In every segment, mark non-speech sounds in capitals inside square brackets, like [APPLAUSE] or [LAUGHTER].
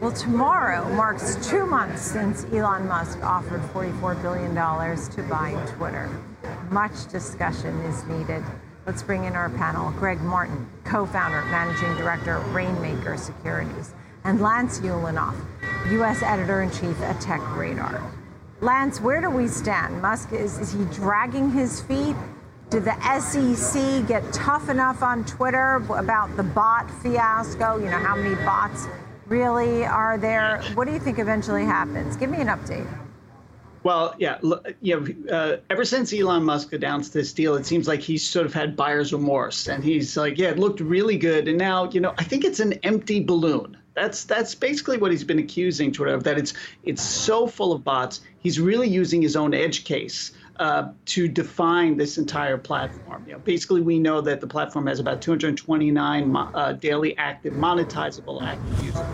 Well, tomorrow marks two months since Elon Musk offered $44 billion to buy Twitter. Much discussion is needed. Let's bring in our panel Greg Martin, co founder, managing director, Rainmaker Securities, and Lance Ulanoff, U.S. editor in chief at Tech Radar. Lance, where do we stand? Musk, is, is he dragging his feet? Did the SEC get tough enough on Twitter about the bot fiasco? You know, how many bots really are there? What do you think eventually happens? Give me an update. Well, yeah, you know, uh, ever since Elon Musk announced this deal, it seems like he's sort of had buyer's remorse, and he's like, yeah, it looked really good, and now, you know, I think it's an empty balloon. That's that's basically what he's been accusing Twitter of. That it's it's so full of bots. He's really using his own edge case uh, to define this entire platform. You know, basically, we know that the platform has about 229 uh, daily active monetizable active users.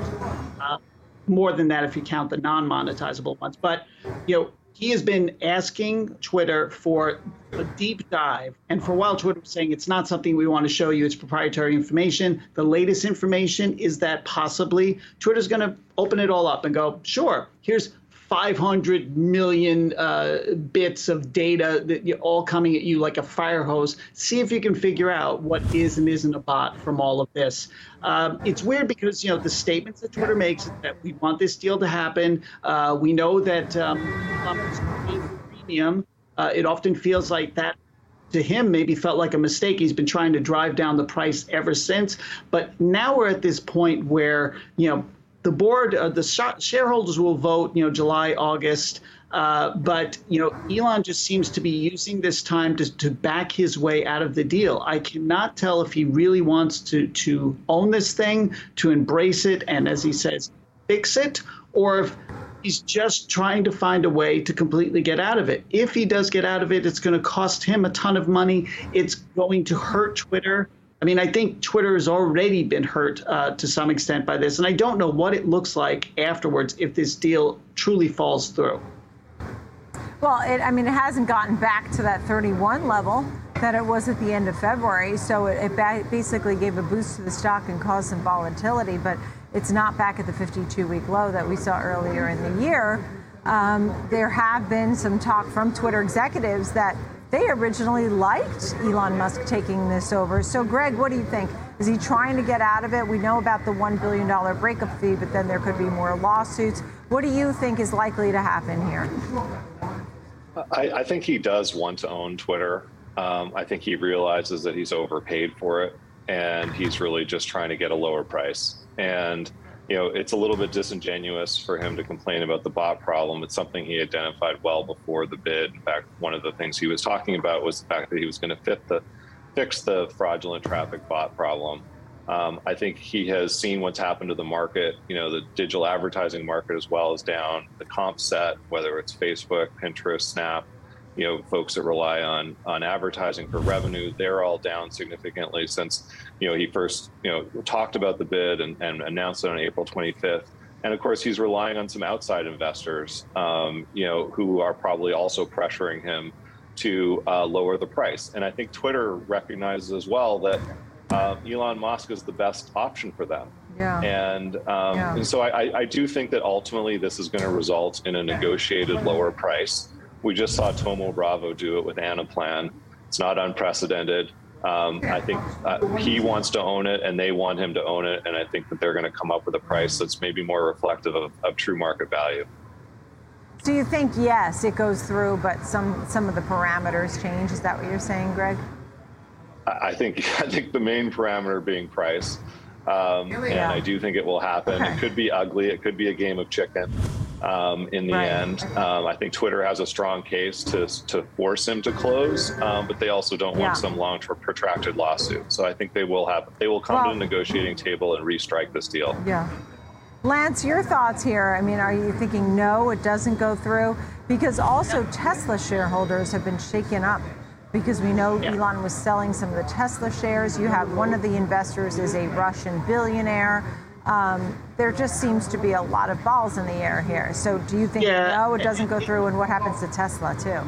Uh, more than that if you count the non-monetizable ones. But you know, he has been asking Twitter for a deep dive. And for a while, Twitter was saying it's not something we want to show you. It's proprietary information. The latest information is that possibly Twitter's going to open it all up and go, sure, here's 500 million uh, bits of data that you're all coming at you like a fire hose. See if you can figure out what is and isn't a bot from all of this. Um, it's weird because you know the statements that Twitter makes that we want this deal to happen. Uh, we know that um, premium. Uh, it often feels like that to him maybe felt like a mistake. He's been trying to drive down the price ever since. But now we're at this point where, you know, the board, uh, the shareholders will vote, you know, July, August. Uh, but you know, Elon just seems to be using this time to, to back his way out of the deal. I cannot tell if he really wants to to own this thing, to embrace it, and as he says, fix it, or if he's just trying to find a way to completely get out of it. If he does get out of it, it's going to cost him a ton of money. It's going to hurt Twitter. I mean, I think Twitter has already been hurt uh, to some extent by this, and I don't know what it looks like afterwards if this deal truly falls through. Well, it, I mean, it hasn't gotten back to that 31 level that it was at the end of February, so it, it basically gave a boost to the stock and caused some volatility, but it's not back at the 52 week low that we saw earlier in the year. Um, there have been some talk from Twitter executives that they originally liked Elon Musk taking this over. So, Greg, what do you think? Is he trying to get out of it? We know about the $1 billion breakup fee, but then there could be more lawsuits. What do you think is likely to happen here? I, I think he does want to own Twitter. Um, I think he realizes that he's overpaid for it, and he's really just trying to get a lower price. And you know, it's a little bit disingenuous for him to complain about the bot problem. It's something he identified well before the bid. In fact, one of the things he was talking about was the fact that he was going to the, fix the fraudulent traffic bot problem. Um, I think he has seen what's happened to the market. You know, the digital advertising market as well is down. The comp set, whether it's Facebook, Pinterest, Snap, you know folks that rely on on advertising for revenue they're all down significantly since you know he first you know talked about the bid and, and announced it on april 25th and of course he's relying on some outside investors um, you know who are probably also pressuring him to uh, lower the price and i think twitter recognizes as well that uh, elon musk is the best option for them yeah. And, um, yeah. and so I, I do think that ultimately this is going to result in a negotiated lower price. We just saw Thoma Bravo do it with Anaplan. It's not unprecedented. Um, I think uh, he wants to own it and they want him to own it. And I think that they're going to come up with a price that's maybe more reflective of, of true market value. Do you think, yes, it goes through, but some, some of the parameters change? Is that what you're saying, Greg? I think, [LAUGHS] I think the main parameter being price. Um, and I do think it will happen. Okay. It could be ugly. It could be a game of chicken um, in the right. end. Um, I think Twitter has a strong case to, to force him to close, um, but they also don't yeah. want some long term protracted lawsuit. So I think they will have they will come well, to the negotiating table and restrike this deal. Yeah. Lance, your thoughts here. I mean, are you thinking no, it doesn't go through? Because also Tesla shareholders have been shaken up because we know yeah. Elon was selling some of the Tesla shares. You have one of the investors is a Russian billionaire. Um, there just seems to be a lot of balls in the air here. So do you think, yeah. no, it doesn't go through, and what happens to Tesla too?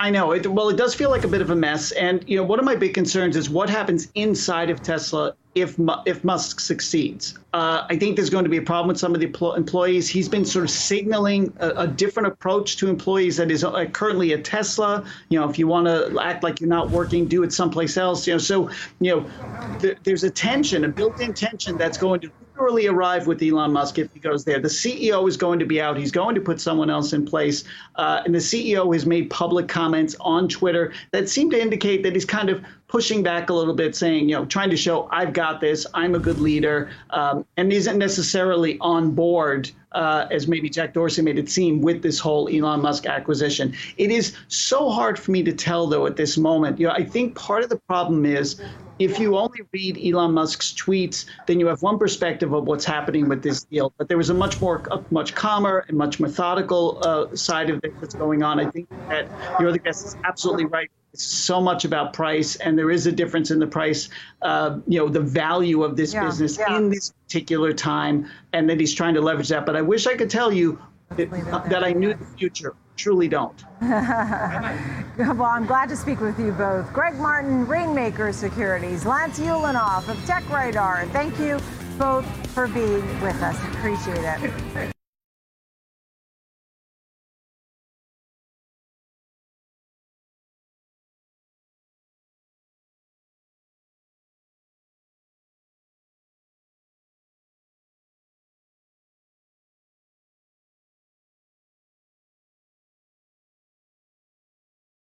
I know. It, well, it does feel like a bit of a mess. And, you know, one of my big concerns is what happens inside of Tesla if if Musk succeeds. Uh, I think there's going to be a problem with some of the employees. He's been sort of signaling a, a different approach to employees that is uh, currently at Tesla. You know, if you want to act like you're not working, do it someplace else. You know, so you know, th- there's a tension, a built-in tension that's going to literally arrive with Elon Musk if he goes there. The CEO is going to be out. He's going to put someone else in place, uh, and the CEO has made public comments on Twitter that seem to indicate that he's kind of pushing back a little bit, saying, you know, trying to show I've got this, I'm a good leader, um, and isn't necessarily on board. Uh, as maybe Jack Dorsey made it seem with this whole Elon Musk acquisition. It is so hard for me to tell, though, at this moment. You know, I think part of the problem is if you only read Elon Musk's tweets, then you have one perspective of what's happening with this deal. But there was a much more, a much calmer and much methodical uh, side of it that's going on. I think that your other guest is absolutely right so much about price, and there is a difference in the price, uh, you know, the value of this yeah, business yeah. in this particular time, and that he's trying to leverage that. But I wish I could tell you that, uh, that I knew the future. Truly don't. [LAUGHS] well, I'm glad to speak with you both. Greg Martin, Rainmaker Securities, Lance Ulanoff of Tech Radar. Thank you both for being with us. Appreciate it.